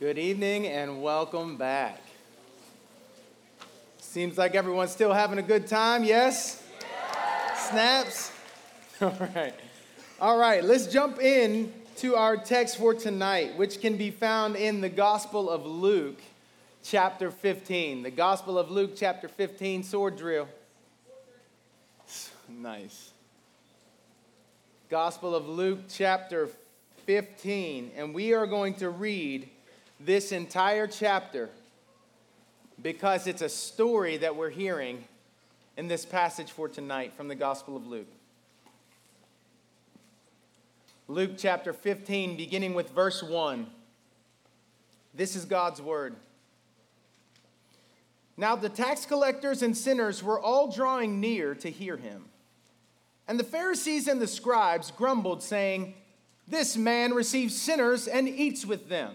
Good evening and welcome back. Seems like everyone's still having a good time, yes? Snaps? All right. All right, let's jump in to our text for tonight, which can be found in the Gospel of Luke, chapter 15. The Gospel of Luke, chapter 15, sword drill. Nice. Gospel of Luke, chapter 15. And we are going to read this entire chapter because it's a story that we're hearing in this passage for tonight from the Gospel of Luke. Luke chapter 15, beginning with verse 1. This is God's word. Now the tax collectors and sinners were all drawing near to hear him. And the Pharisees and the scribes grumbled, saying, This man receives sinners and eats with them.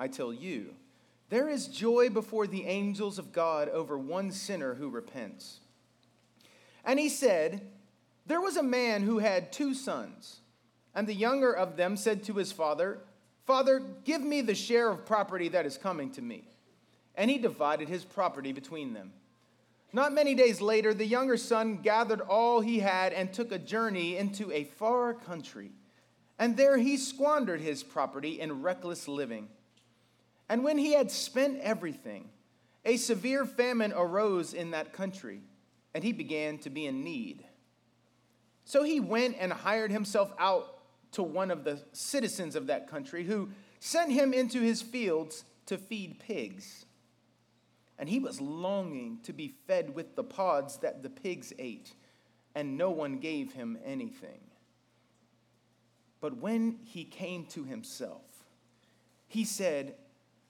I tell you, there is joy before the angels of God over one sinner who repents. And he said, There was a man who had two sons, and the younger of them said to his father, Father, give me the share of property that is coming to me. And he divided his property between them. Not many days later, the younger son gathered all he had and took a journey into a far country. And there he squandered his property in reckless living. And when he had spent everything, a severe famine arose in that country, and he began to be in need. So he went and hired himself out to one of the citizens of that country, who sent him into his fields to feed pigs. And he was longing to be fed with the pods that the pigs ate, and no one gave him anything. But when he came to himself, he said,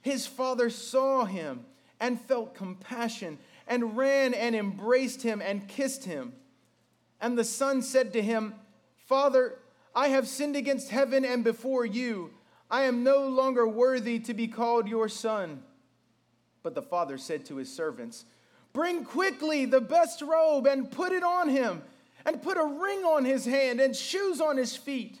his father saw him and felt compassion and ran and embraced him and kissed him. And the son said to him, Father, I have sinned against heaven and before you. I am no longer worthy to be called your son. But the father said to his servants, Bring quickly the best robe and put it on him, and put a ring on his hand and shoes on his feet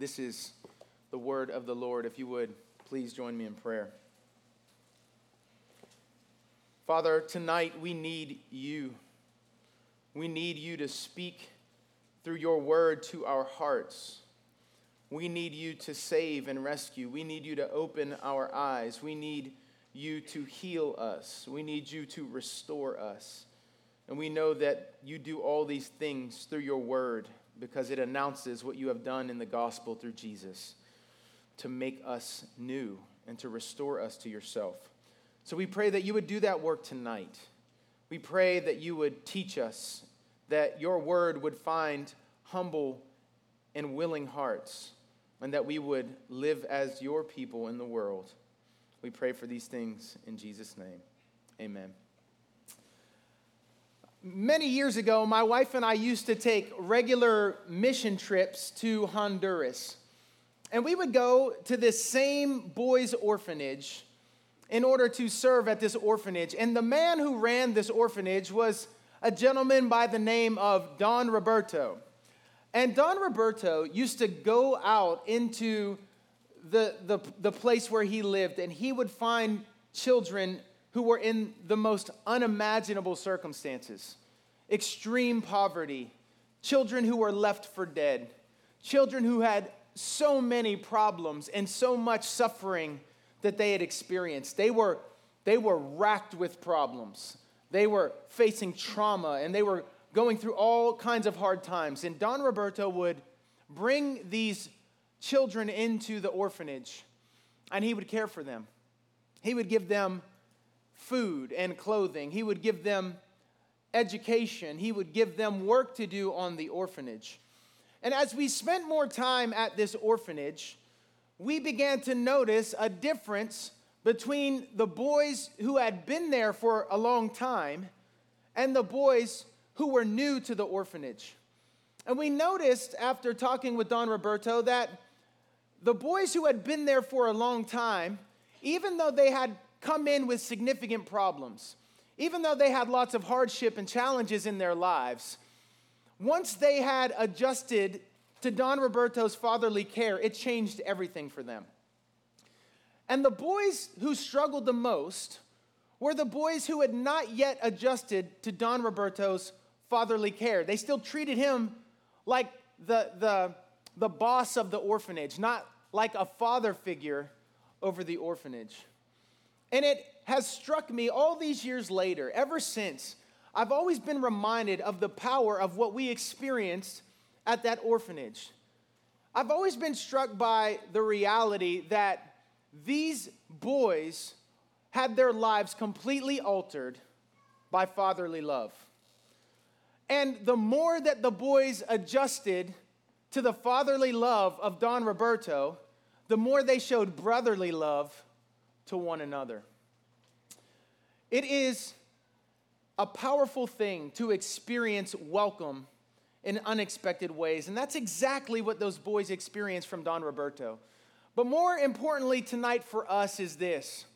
This is the word of the Lord. If you would, please join me in prayer. Father, tonight we need you. We need you to speak through your word to our hearts. We need you to save and rescue. We need you to open our eyes. We need you to heal us. We need you to restore us. And we know that you do all these things through your word because it announces what you have done in the gospel through Jesus to make us new and to restore us to yourself. So we pray that you would do that work tonight. We pray that you would teach us, that your word would find humble and willing hearts, and that we would live as your people in the world. We pray for these things in Jesus' name. Amen. Many years ago, my wife and I used to take regular mission trips to Honduras. And we would go to this same boys' orphanage in order to serve at this orphanage. And the man who ran this orphanage was a gentleman by the name of Don Roberto. And Don Roberto used to go out into the, the, the place where he lived, and he would find children who were in the most unimaginable circumstances extreme poverty, children who were left for dead, children who had so many problems and so much suffering that they had experienced. They were, they were racked with problems, they were facing trauma, and they were going through all kinds of hard times. And Don Roberto would bring these children into the orphanage and he would care for them. He would give them food and clothing. He would give them education. He would give them work to do on the orphanage. And as we spent more time at this orphanage, we began to notice a difference between the boys who had been there for a long time and the boys who were new to the orphanage. And we noticed after talking with Don Roberto that the boys who had been there for a long time, even though they had come in with significant problems, even though they had lots of hardship and challenges in their lives, once they had adjusted to Don Roberto's fatherly care, it changed everything for them. And the boys who struggled the most were the boys who had not yet adjusted to Don Roberto's fatherly care. They still treated him like the, the, the boss of the orphanage, not like a father figure over the orphanage. And it has struck me all these years later, ever since, I've always been reminded of the power of what we experienced at that orphanage. I've always been struck by the reality that these boys had their lives completely altered by fatherly love. And the more that the boys adjusted to the fatherly love of Don Roberto, the more they showed brotherly love to one another. It is a powerful thing to experience welcome in unexpected ways, and that's exactly what those boys experienced from Don Roberto. But more importantly, tonight for us is this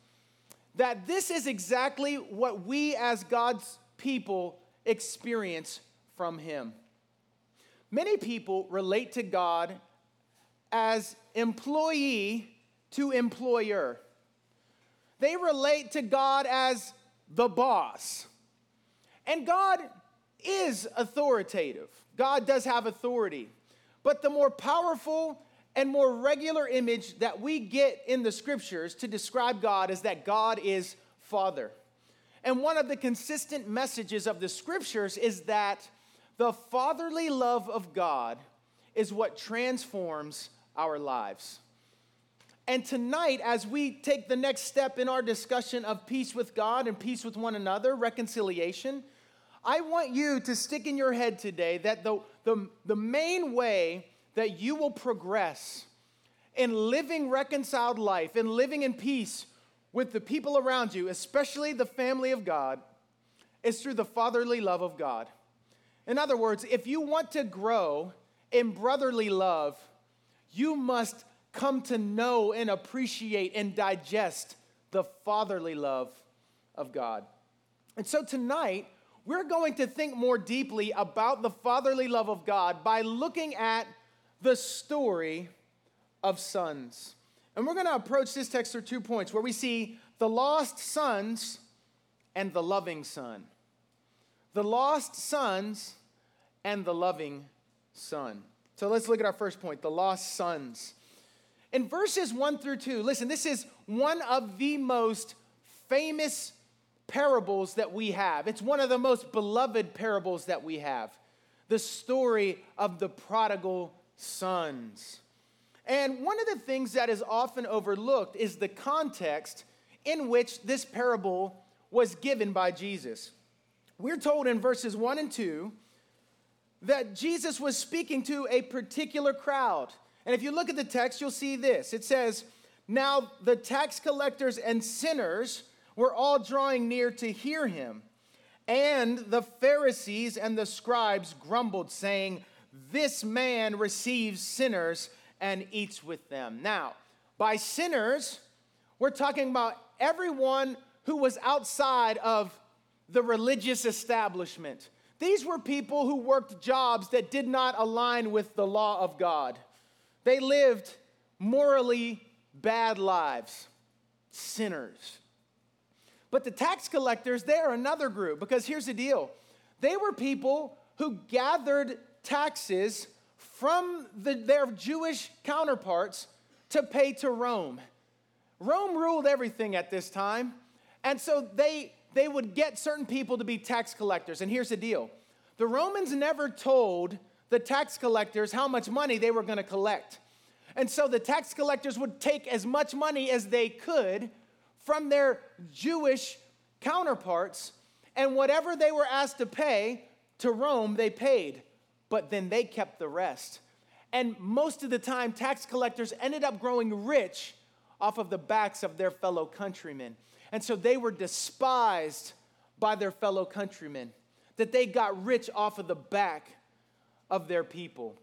that this is exactly what we as God's people experience from Him. Many people relate to God as employee to employer. They relate to God as the boss. And God is authoritative. God does have authority. But the more powerful and more regular image that we get in the scriptures to describe God is that God is Father. And one of the consistent messages of the scriptures is that the fatherly love of God is what transforms our lives. And tonight, as we take the next step in our discussion of peace with God and peace with one another, reconciliation, I want you to stick in your head today that the, the, the main way that you will progress in living reconciled life and living in peace with the people around you, especially the family of God, is through the fatherly love of God. In other words, if you want to grow in brotherly love, you must come to know and appreciate and digest the fatherly love of God. And so tonight, we're going to think more deeply about the fatherly love of God by looking at the story of sons. And we're going to approach this text through two points where we see the lost sons and the loving son. The lost sons and the loving son. So let's look at our first point the lost sons. In verses 1 through 2, listen, this is one of the most famous parables that we have. It's one of the most beloved parables that we have the story of the prodigal sons. And one of the things that is often overlooked is the context in which this parable was given by Jesus. We're told in verses 1 and 2 that Jesus was speaking to a particular crowd. And if you look at the text, you'll see this. It says, Now the tax collectors and sinners were all drawing near to hear him. And the Pharisees and the scribes grumbled, saying, This man receives sinners and eats with them. Now, by sinners, we're talking about everyone who was outside of the religious establishment. These were people who worked jobs that did not align with the law of God. They lived morally bad lives, sinners. But the tax collectors, they're another group because here's the deal they were people who gathered taxes from the, their Jewish counterparts to pay to Rome. Rome ruled everything at this time, and so they, they would get certain people to be tax collectors. And here's the deal the Romans never told the tax collectors how much money they were going to collect. And so the tax collectors would take as much money as they could from their Jewish counterparts, and whatever they were asked to pay to Rome, they paid, but then they kept the rest. And most of the time, tax collectors ended up growing rich off of the backs of their fellow countrymen. And so they were despised by their fellow countrymen, that they got rich off of the back of their people.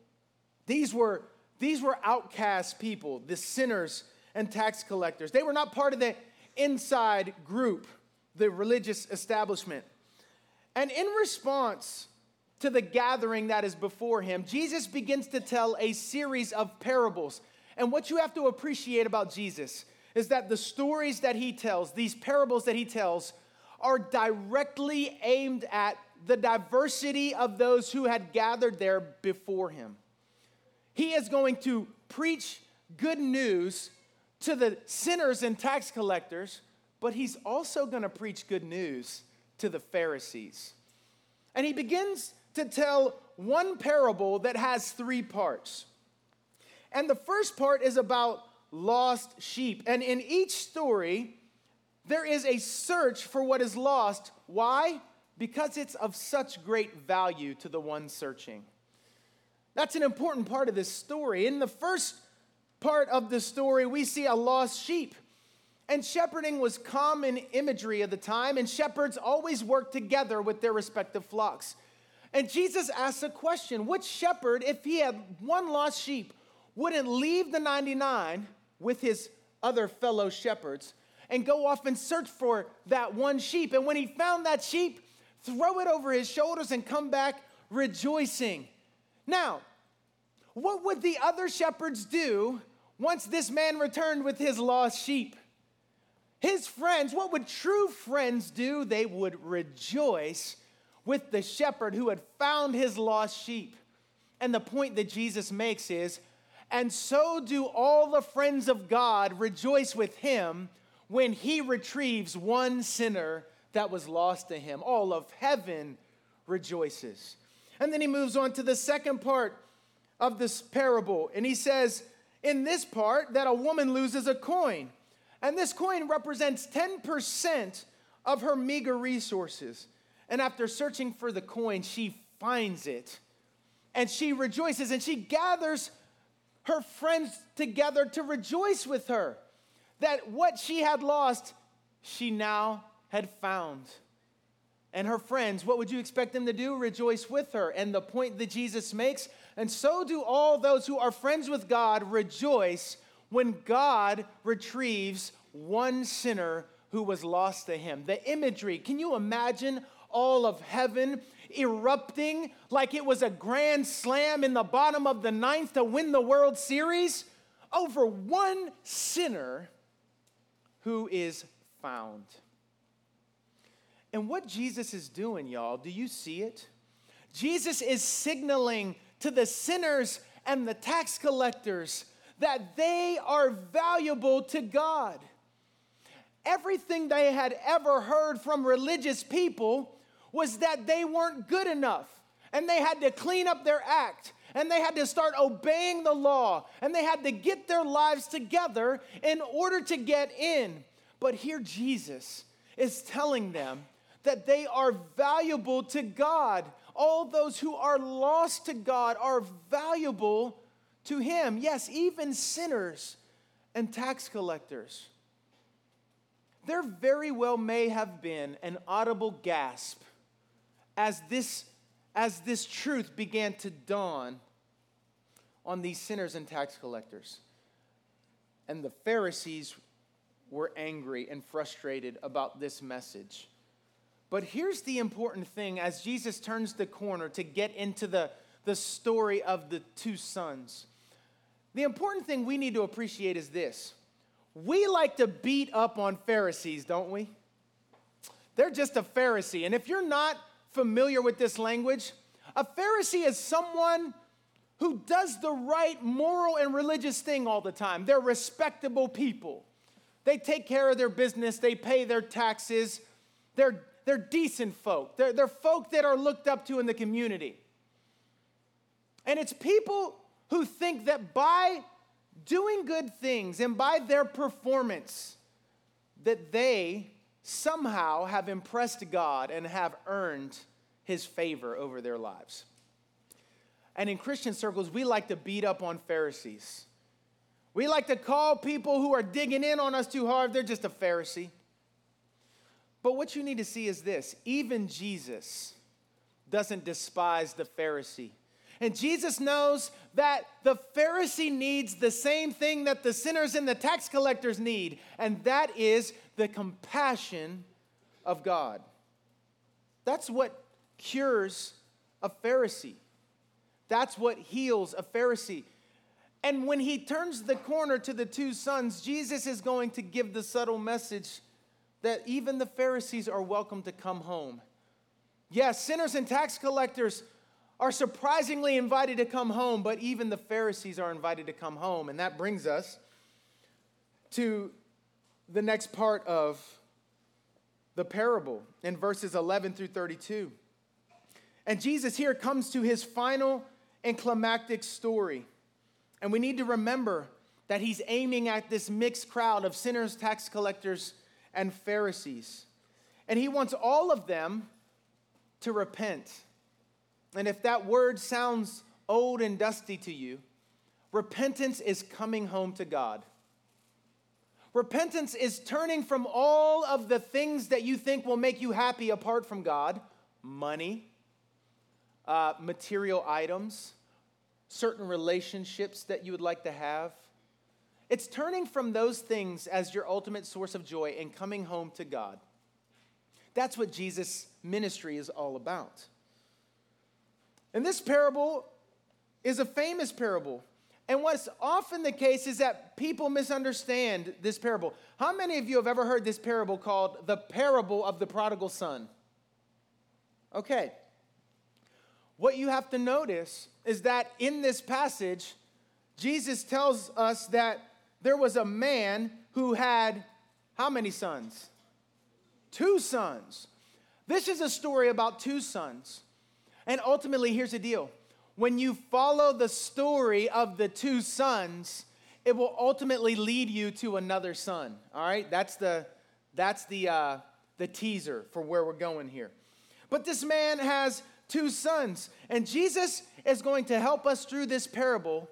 These were, these were outcast people, the sinners and tax collectors. They were not part of the inside group, the religious establishment. And in response to the gathering that is before him, Jesus begins to tell a series of parables. And what you have to appreciate about Jesus is that the stories that he tells, these parables that he tells, are directly aimed at the diversity of those who had gathered there before him. He is going to preach good news to the sinners and tax collectors, but he's also going to preach good news to the Pharisees. And he begins to tell one parable that has three parts. And the first part is about lost sheep. And in each story, there is a search for what is lost. Why? Because it's of such great value to the one searching. That's an important part of this story. In the first part of the story, we see a lost sheep. And shepherding was common imagery of the time, and shepherds always worked together with their respective flocks. And Jesus asks a question Which shepherd, if he had one lost sheep, wouldn't leave the 99 with his other fellow shepherds and go off and search for that one sheep? And when he found that sheep, throw it over his shoulders and come back rejoicing. Now, what would the other shepherds do once this man returned with his lost sheep? His friends, what would true friends do? They would rejoice with the shepherd who had found his lost sheep. And the point that Jesus makes is, and so do all the friends of God rejoice with him when he retrieves one sinner that was lost to him. All of heaven rejoices. And then he moves on to the second part of this parable. And he says, in this part, that a woman loses a coin. And this coin represents 10% of her meager resources. And after searching for the coin, she finds it. And she rejoices and she gathers her friends together to rejoice with her that what she had lost, she now had found. and her friends, what would you expect them to do? Rejoice with her. And the point that Jesus makes, and so do all those who are friends with God rejoice when God retrieves one sinner who was lost to him. The imagery, can you imagine all of heaven erupting like it was a grand slam in the bottom of the ninth to win the World Series over one sinner who is found? And what Jesus is doing, y'all, do you see it? Jesus is signaling to the sinners and the tax collectors that they are valuable to God. Everything they had ever heard from religious people was that they weren't good enough and they had to clean up their act and they had to start obeying the law and they had to get their lives together in order to get in. But here Jesus is telling them that they are valuable to God. All those who are lost to God are valuable to Him. Yes, even sinners and tax collectors. There very well may have been an audible gasp as this, as this truth began to dawn on these sinners and tax collectors. And the Pharisees were angry and frustrated about this message. But here's the important thing as Jesus turns the corner to get into the, the story of the two sons. The important thing we need to appreciate is this we like to beat up on Pharisees, don't we? They're just a Pharisee. And if you're not familiar with this language, a Pharisee is someone who does the right moral and religious thing all the time. They're respectable people. They take care of their business, they pay their taxes, they're they're decent folk. They're, they're folk that are looked up to in the community. And it's people who think that by doing good things and by their performance, that they somehow have impressed God and have earned his favor over their lives. And in Christian circles, we like to beat up on Pharisees. We like to call people who are digging in on us too hard, they're just a Pharisee. But what you need to see is this even Jesus doesn't despise the Pharisee. And Jesus knows that the Pharisee needs the same thing that the sinners and the tax collectors need, and that is the compassion of God. That's what cures a Pharisee. That's what heals a Pharisee. And when he turns the corner to the two sons, Jesus is going to give the subtle message that even the Pharisees are welcome to come home. Yes, sinners and tax collectors are surprisingly invited to come home, but even the Pharisees are invited to come home. And that brings us to the next part of the parable in verses 11 through 32. And Jesus here comes to his final and climactic story. And we need to remember that he's aiming at this mixed crowd of sinners, tax collectors, and Pharisees. And he wants all of them to repent. And if that word sounds old and dusty to you, repentance is coming home to God. Repentance is turning from all of the things that you think will make you happy apart from God money, uh, material items, certain relationships that you would like to have it's turning from those things as your ultimate source of joy and coming home to God. That's what Jesus' ministry is all about. And this parable is a famous parable. And what's often the case is that people misunderstand this parable. How many of you have ever heard this parable called the parable of the prodigal son? Okay. What you have to notice is that in this passage, Jesus tells us that there was a man who had how many sons? Two sons. This is a story about two sons. And ultimately, here's the deal when you follow the story of the two sons, it will ultimately lead you to another son. All right? That's the, that's the, uh, the teaser for where we're going here. But this man has two sons, and Jesus is going to help us through this parable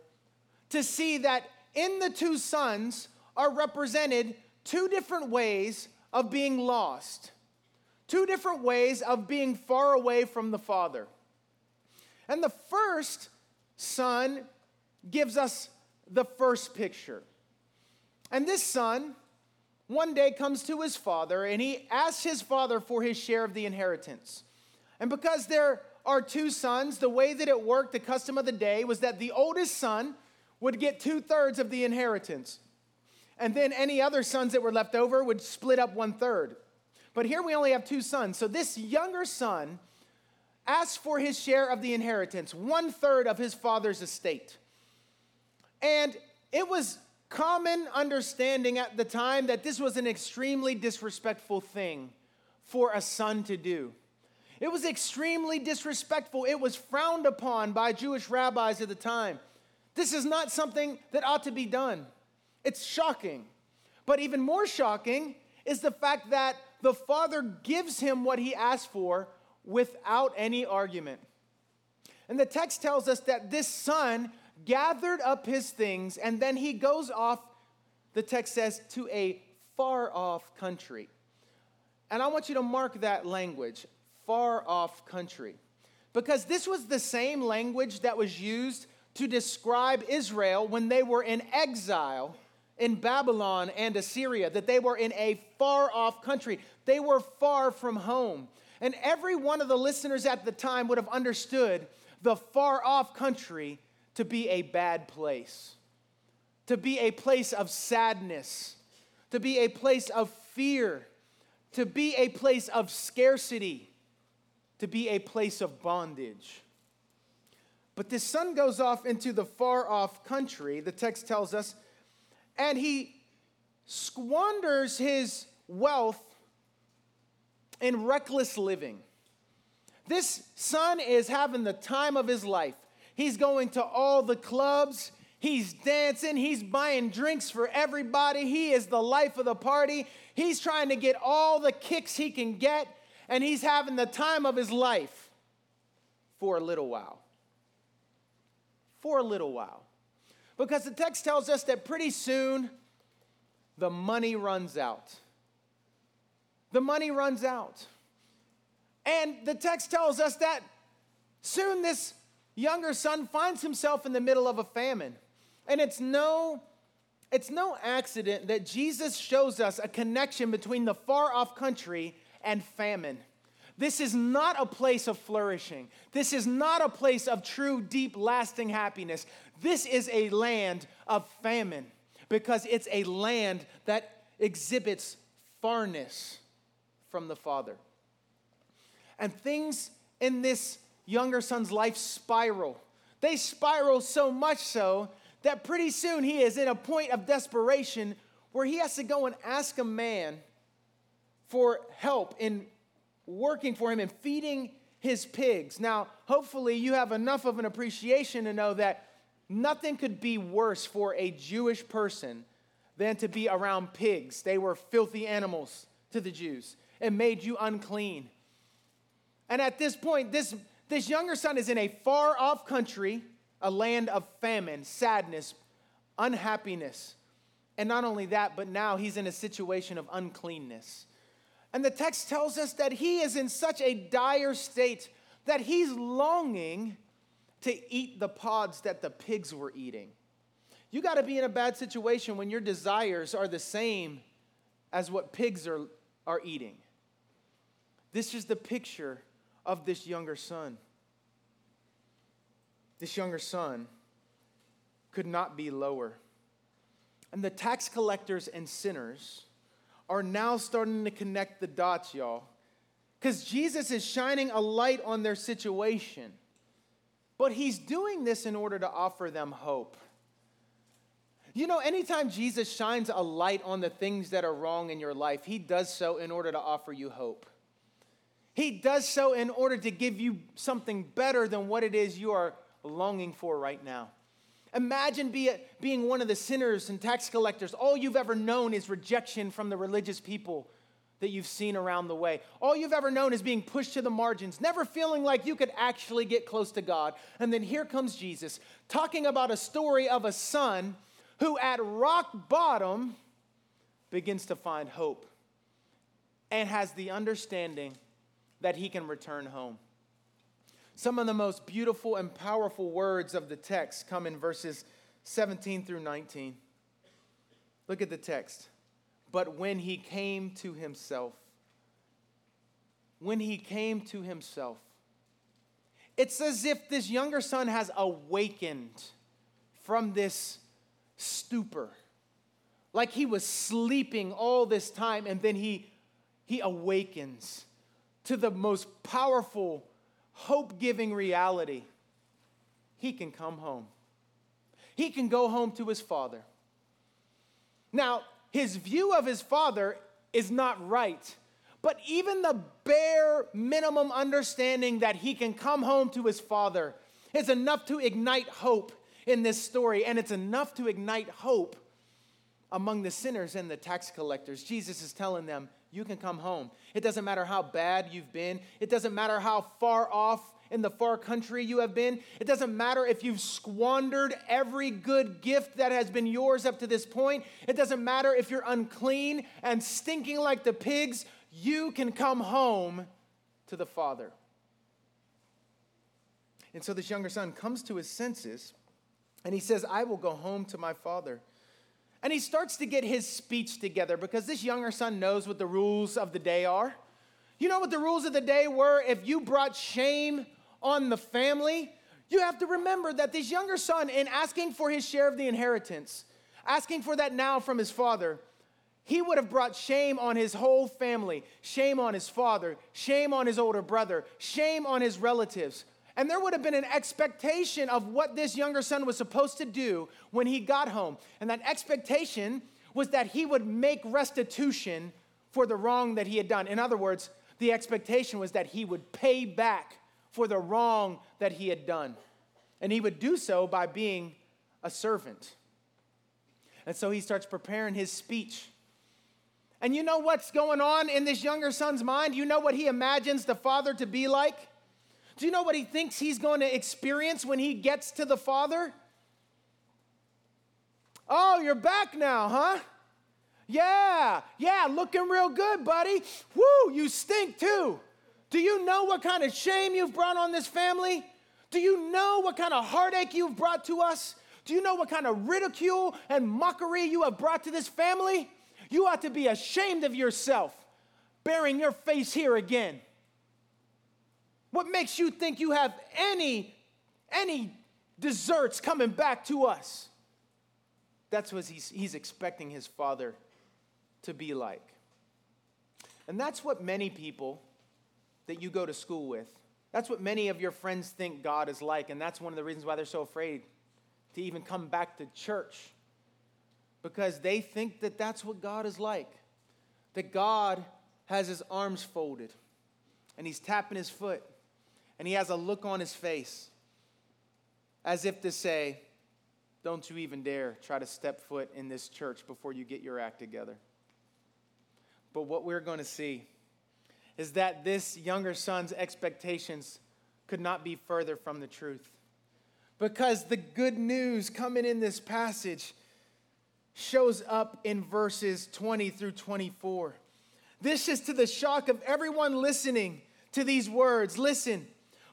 to see that in the two sons are represented two different ways of being lost, two different ways of being far away from the Father. And the first son gives us the first picture. And this son one day comes to his father and he asks his father for his share of the inheritance. And because there are two sons, the way that it worked, the custom of the day, was that the oldest son would get two thirds of the inheritance. And then any other sons that were left over would split up one third. But here we only have two sons. So this younger son asks for his share of the inheritance, one third of his father's estate. And it was common understanding at the time that this was an extremely disrespectful thing for a son to do. It was extremely disrespectful. It was frowned upon by Jewish rabbis at the time. This is not something that ought to be done. It's shocking. But even more shocking is the fact that the father gives him what he asked for without any argument. And the text tells us that this son gathered up his things, and then he goes off, the text says, to a far off country. And I want you to mark that language far off country. Because this was the same language that was used to describe Israel when they were in exile in Babylon and Assyria, that they were in a far off country. They were far from home. And every one of the listeners at the time would have understood the far off country to be a bad place, to be a place of sadness, to be a place of fear, to be a place of scarcity, to be a place of bondage. But this son goes off into the far off country, the text tells us, and he squanders his wealth in reckless living. This son is having the time of his life. He's going to all the clubs. He's dancing. He's buying drinks for everybody. He is the life of the party. He's trying to get all the kicks he can get, and he's having the time of his life for a little while. For a little while. Because the text tells us that pretty soon the money runs out. The money runs out. And the text tells us that soon this younger son finds himself in the middle of a famine. And it's no it's no accident that Jesus shows us a connection between the far off country and famine. This is not a place of flourishing. This is not a place of true, deep, lasting happiness. This is a land of famine because it's a land that exhibits farness from the Father. And things in this younger son's life spiral. They spiral so much so that pretty soon he is in a point of desperation where he has to go and ask a man for help in working for him and feeding his pigs. Now, hopefully, you have enough of an appreciation to know that nothing could be worse for a Jewish person than to be around pigs. They were filthy animals to the Jews. It made you unclean. And at this point, this this younger son is in a far off country, a land of famine, sadness, unhappiness. And not only that, but now he's in a situation of uncleanness. And the text tells us that he is in such a dire state that he's longing to eat the pods that the pigs were eating. You got to be in a bad situation when your desires are the same as what pigs are, are eating. This is the picture of this younger son. This younger son could not be lower. And the tax collectors and sinners are now starting to connect the dots, y'all. Because Jesus is shining a light on their situation. But he's doing this in order to offer them hope. You know, anytime Jesus shines a light on the things that are wrong in your life, he does so in order to offer you hope. He does so in order to give you something better than what it is you are longing for right now. Imagine be being one of the sinners and tax collectors. All you've ever known is rejection from the religious people that you've seen around the way. All you've ever known is being pushed to the margins, never feeling like you could actually get close to God. And then here comes Jesus talking about a story of a son who, at rock bottom, begins to find hope and has the understanding that he can return home. Some of the most beautiful and powerful words of the text come in verses 17 through 19. Look at the text. But when he came to himself, when he came to himself, it's as if this younger son has awakened from this stupor. Like he was sleeping all this time and then he, he awakens to the most powerful, hope giving reality. He can come home. He can go home to his father. Now, his view of his father is not right, but even the bare minimum understanding that he can come home to his father is enough to ignite hope in this story, and it's enough to ignite hope among the sinners and the tax collectors. Jesus is telling them, You can come home. It doesn't matter how bad you've been, it doesn't matter how far off in the far country you have been. It doesn't matter if you've squandered every good gift that has been yours up to this point. It doesn't matter if you're unclean and stinking like the pigs. You can come home to the Father. And so this younger son comes to his senses and he says, I will go home to my father. And he starts to get his speech together because this younger son knows what the rules of the day are. You know what the rules of the day were? If you brought shame on the family, you have to remember that this younger son, in asking for his share of the inheritance, asking for that now from his father, he would have brought shame on his whole family, shame on his father, shame on his older brother, shame on his relatives. And there would have been an expectation of what this younger son was supposed to do when he got home. And that expectation was that he would make restitution for the wrong that he had done. In other words, the expectation was that he would pay back for the wrong that he had done. And he would do so by being a servant. And so he starts preparing his speech. And you know what's going on in this younger son's mind? You know what he imagines the father to be like? Do you know what he thinks he's going to experience when he gets to the father? Oh, you're back now, huh? Yeah, yeah, looking real good, buddy. Woo, you stink too. Do you know what kind of shame you've brought on this family? Do you know what kind of heartache you've brought to us? Do you know what kind of ridicule and mockery you have brought to this family? You ought to be ashamed of yourself, bearing your face here again. What makes you think you have any any deserts coming back to us? That's what he's, he's expecting his father to be like. And that's what many people that you go to school with. That's what many of your friends think God is like, and that's one of the reasons why they're so afraid to even come back to church because they think that that's what God is like. That God has his arms folded and he's tapping his foot and he has a look on his face as if to say, Don't you even dare try to step foot in this church before you get your act together. But what we're going to see is that this younger son's expectations could not be further from the truth. Because the good news coming in this passage shows up in verses 20 through 24. This is to the shock of everyone listening to these words. Listen,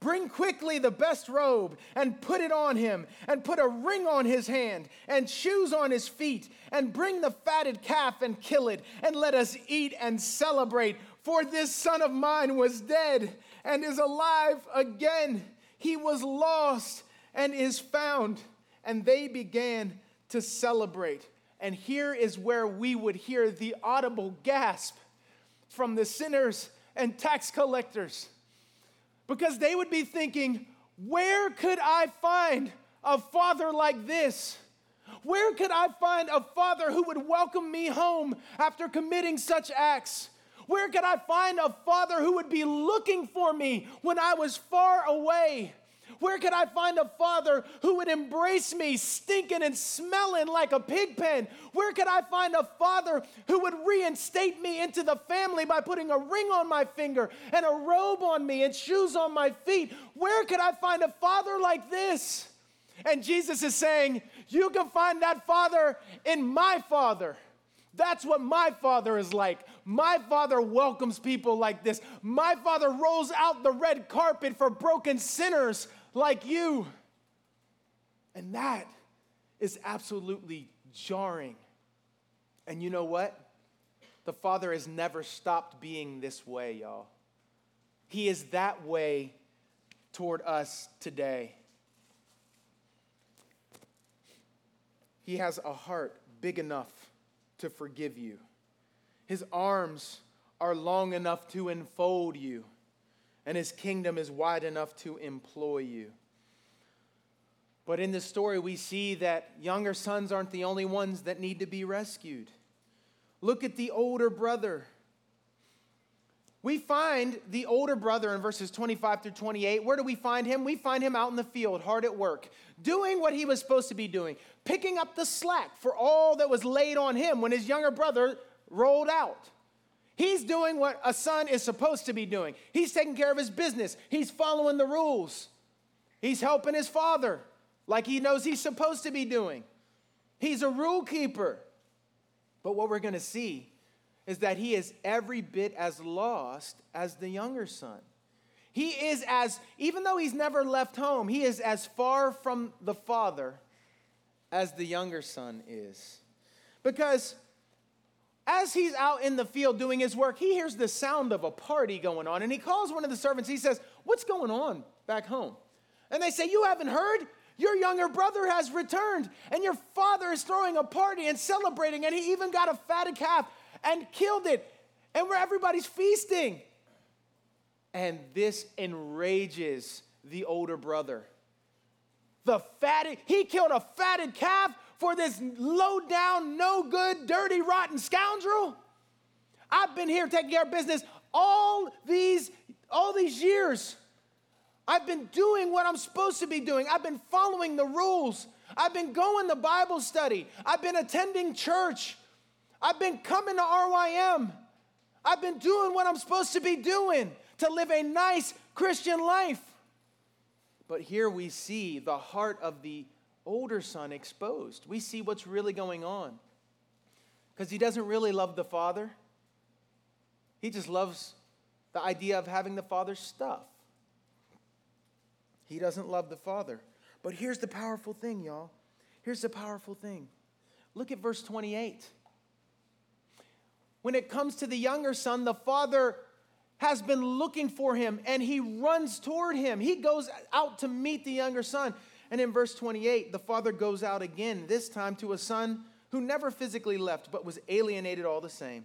Bring quickly the best robe and put it on him, and put a ring on his hand and shoes on his feet, and bring the fatted calf and kill it, and let us eat and celebrate. For this son of mine was dead and is alive again. He was lost and is found and they began to celebrate. And here is where we would hear the audible gasp from the sinners and tax collectors. Because they would be thinking, where could I find a father like this? Where could I find a father who would welcome me home after committing such acts? Where could I find a father who would be looking for me when I was far away? Where could I find a father who would embrace me stinking and smelling like a pig pen? Where could I find a father who would reinstate me into the family by putting a ring on my finger and a robe on me and shoes on my feet? Where could I find a father like this? And Jesus is saying, You can find that father in my father. That's what my father is like. My father welcomes people like this. My father rolls out the red carpet for broken sinners like you. And that is absolutely jarring. And you know what? The Father has never stopped being this way, y'all. He is that way toward us today. He has a heart big enough to forgive you. His arms are long enough to enfold you, and his kingdom is wide enough to employ you. But in this story, we see that younger sons aren't the only ones that need to be rescued. Look at the older brother. We find the older brother in verses 25 through 28. Where do we find him? We find him out in the field, hard at work, doing what he was supposed to be doing, picking up the slack for all that was laid on him when his younger brother rolled out. He's doing what a son is supposed to be doing. He's taking care of his business, he's following the rules, he's helping his father like he knows he's supposed to be doing. He's a rule keeper. But what we're going to see is that he is every bit as lost as the younger son. He is as, even though he's never left home, he is as far from the father as the younger son is. Because as he's out in the field doing his work, he hears the sound of a party going on and he calls one of the servants. He says, What's going on back home? And they say, You haven't heard? Your younger brother has returned, and your father is throwing a party and celebrating, and he even got a fatted calf and killed it, and where everybody's feasting. And this enrages the older brother. The fatted, he killed a fatted calf for this low down, no good, dirty, rotten scoundrel? I've been here taking care of business all these all these years. I've been doing what I'm supposed to be doing. I've been following the rules. I've been going to Bible study. I've been attending church. I've been coming to RYM. I've been doing what I'm supposed to be doing to live a nice Christian life. But here we see the heart of the older son exposed. We see what's really going on. Because he doesn't really love the father, he just loves the idea of having the father's stuff. He doesn't love the father. But here's the powerful thing, y'all. Here's the powerful thing. Look at verse 28. When it comes to the younger son, the father has been looking for him and he runs toward him. He goes out to meet the younger son. And in verse 28, the father goes out again, this time to a son who never physically left, but was alienated all the same.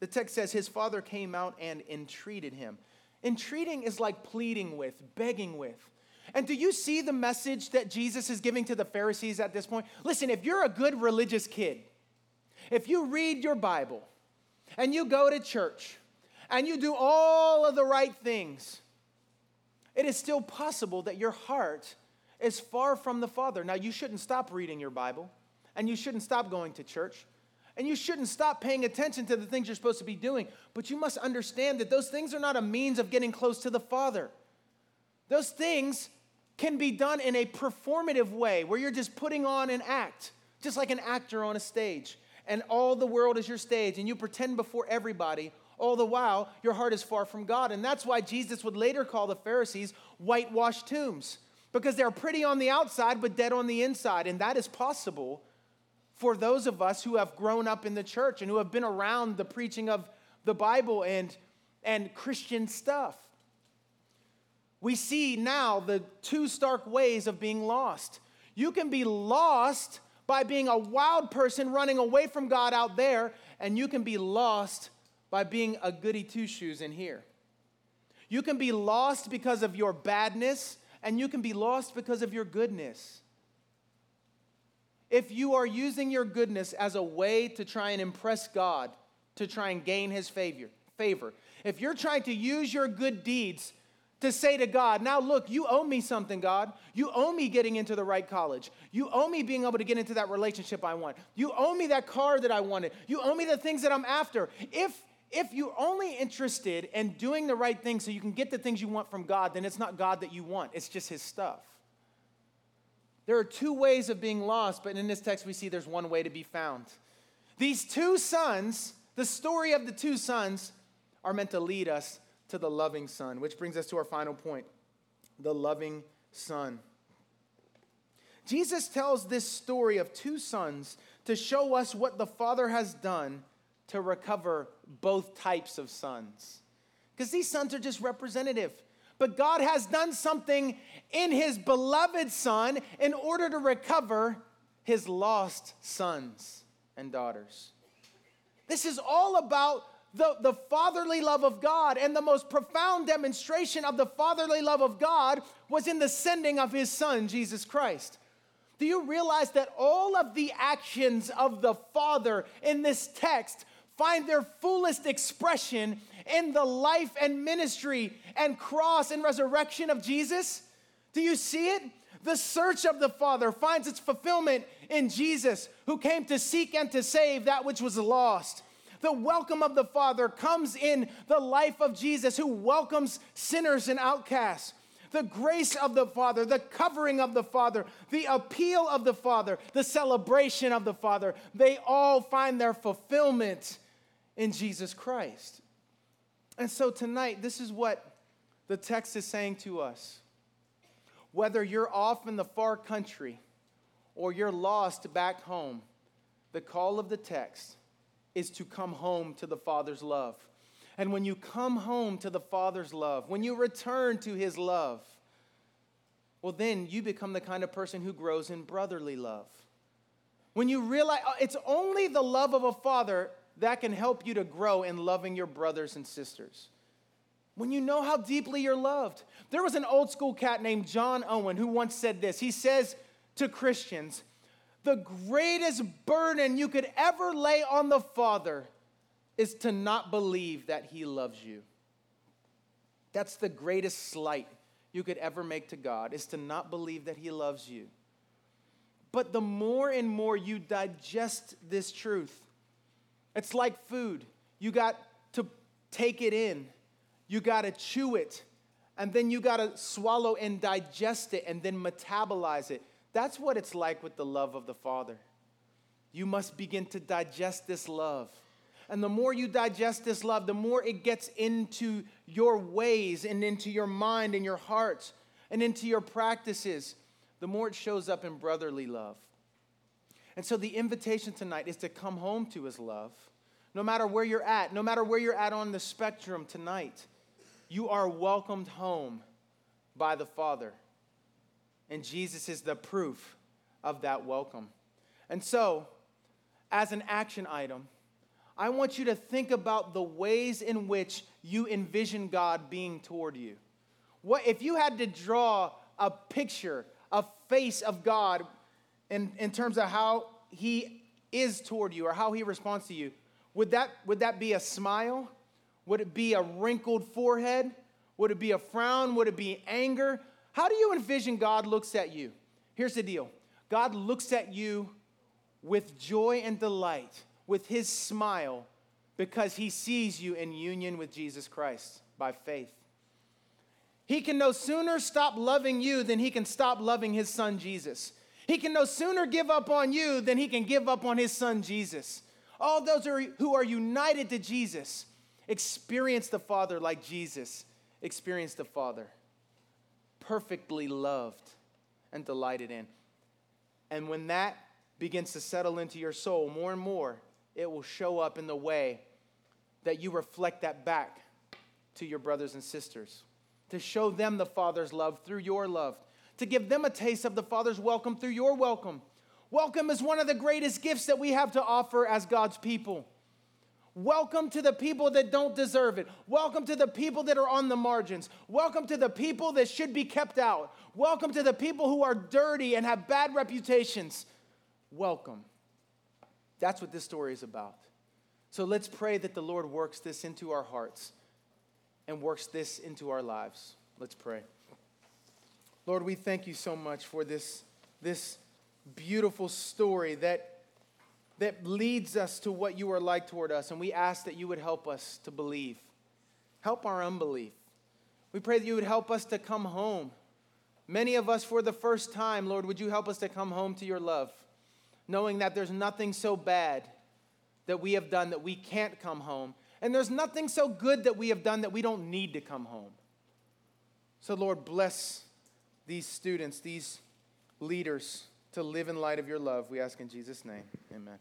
The text says his father came out and entreated him. Entreating is like pleading with, begging with. And do you see the message that Jesus is giving to the Pharisees at this point? Listen, if you're a good religious kid, if you read your Bible and you go to church and you do all of the right things, it is still possible that your heart is far from the Father. Now, you shouldn't stop reading your Bible, and you shouldn't stop going to church, and you shouldn't stop paying attention to the things you're supposed to be doing. But you must understand that those things are not a means of getting close to the Father. Those things can be done in a performative way where you're just putting on an act, just like an actor on a stage, and all the world is your stage, and you pretend before everybody. All the while, your heart is far from God. And that's why Jesus would later call the Pharisees whitewashed tombs because they're pretty on the outside but dead on the inside. And that is possible for those of us who have grown up in the church and who have been around the preaching of the Bible and, and Christian stuff. We see now the two stark ways of being lost. You can be lost by being a wild person running away from God out there, and you can be lost by being a goody two shoes in here. You can be lost because of your badness and you can be lost because of your goodness. If you are using your goodness as a way to try and impress God, to try and gain his favor, favor, if you're trying to use your good deeds to say to God, now look, you owe me something, God. You owe me getting into the right college. You owe me being able to get into that relationship I want. You owe me that car that I wanted. You owe me the things that I'm after. If if you're only interested in doing the right thing so you can get the things you want from God, then it's not God that you want, it's just His stuff. There are two ways of being lost, but in this text we see there's one way to be found. These two sons, the story of the two sons, are meant to lead us to the loving Son, which brings us to our final point the loving Son. Jesus tells this story of two sons to show us what the Father has done to recover both types of sons. Because these sons are just representative. But God has done something in his beloved Son in order to recover his lost sons and daughters. This is all about the, the fatherly love of God, and the most profound demonstration of the fatherly love of God was in the sending of his Son, Jesus Christ. Do you realize that all of the actions of the Father in this text find their fullest expression in the life and ministry and cross and resurrection of Jesus? Do you see it? The search of the Father finds its fulfillment in Jesus, who came to seek and to save that which was lost. The welcome of the Father comes in the life of Jesus, who welcomes sinners and outcasts. The grace of the Father, the covering of the Father, the appeal of the Father, the celebration of the Father, they all find their fulfillment in Jesus Christ. And so tonight, this is what the text is saying to us. Whether you're off in the far country or you're lost back home, the call of the text is to come home to the Father's love. And when you come home to the Father's love, when you return to His love, well, then you become the kind of person who grows in brotherly love. When you realize uh, it's only the love of a father that can help you to grow in loving your brothers and sisters. When you know how deeply you're loved. There was an old school cat named John Owen who once said this. He says to Christians, The greatest burden you could ever lay on the Father is to not believe that He loves you. That's the greatest slight you could ever make to God, is to not believe that He loves you. But the more and more you digest this truth, it's like food. You got to take it in, you got to chew it, and then you got to swallow and digest it and then metabolize it. That's what it's like with the love of the Father. You must begin to digest this love. And the more you digest this love, the more it gets into your ways and into your mind and your heart and into your practices, the more it shows up in brotherly love. And so the invitation tonight is to come home to his love. No matter where you're at, no matter where you're at on the spectrum tonight, you are welcomed home by the Father. And Jesus is the proof of that welcome. And so, as an action item, I want you to think about the ways in which you envision God being toward you. What if you had to draw a picture, a face of God in, in terms of how he is toward you or how he responds to you, would that, would that be a smile? Would it be a wrinkled forehead? Would it be a frown? Would it be anger? How do you envision God looks at you? Here's the deal God looks at you with joy and delight, with his smile, because he sees you in union with Jesus Christ by faith. He can no sooner stop loving you than he can stop loving his son Jesus. He can no sooner give up on you than he can give up on his son Jesus. All those who are united to Jesus experience the Father like Jesus experienced the Father, perfectly loved and delighted in. And when that begins to settle into your soul more and more, it will show up in the way that you reflect that back to your brothers and sisters, to show them the Father's love through your love, to give them a taste of the Father's welcome through your welcome. Welcome is one of the greatest gifts that we have to offer as God's people. Welcome to the people that don't deserve it. Welcome to the people that are on the margins. Welcome to the people that should be kept out. Welcome to the people who are dirty and have bad reputations. Welcome. That's what this story is about. So let's pray that the Lord works this into our hearts and works this into our lives. Let's pray. Lord, we thank you so much for this, this beautiful story that, that leads us to what you are like toward us. And we ask that you would help us to believe. Help our unbelief. We pray that you would help us to come home. Many of us, for the first time, Lord, would you help us to come home to your love, knowing that there's nothing so bad that we have done that we can't come home, and there's nothing so good that we have done that we don't need to come home. So, Lord, bless these students, these leaders to live in light of your love. We ask in Jesus' name. Amen.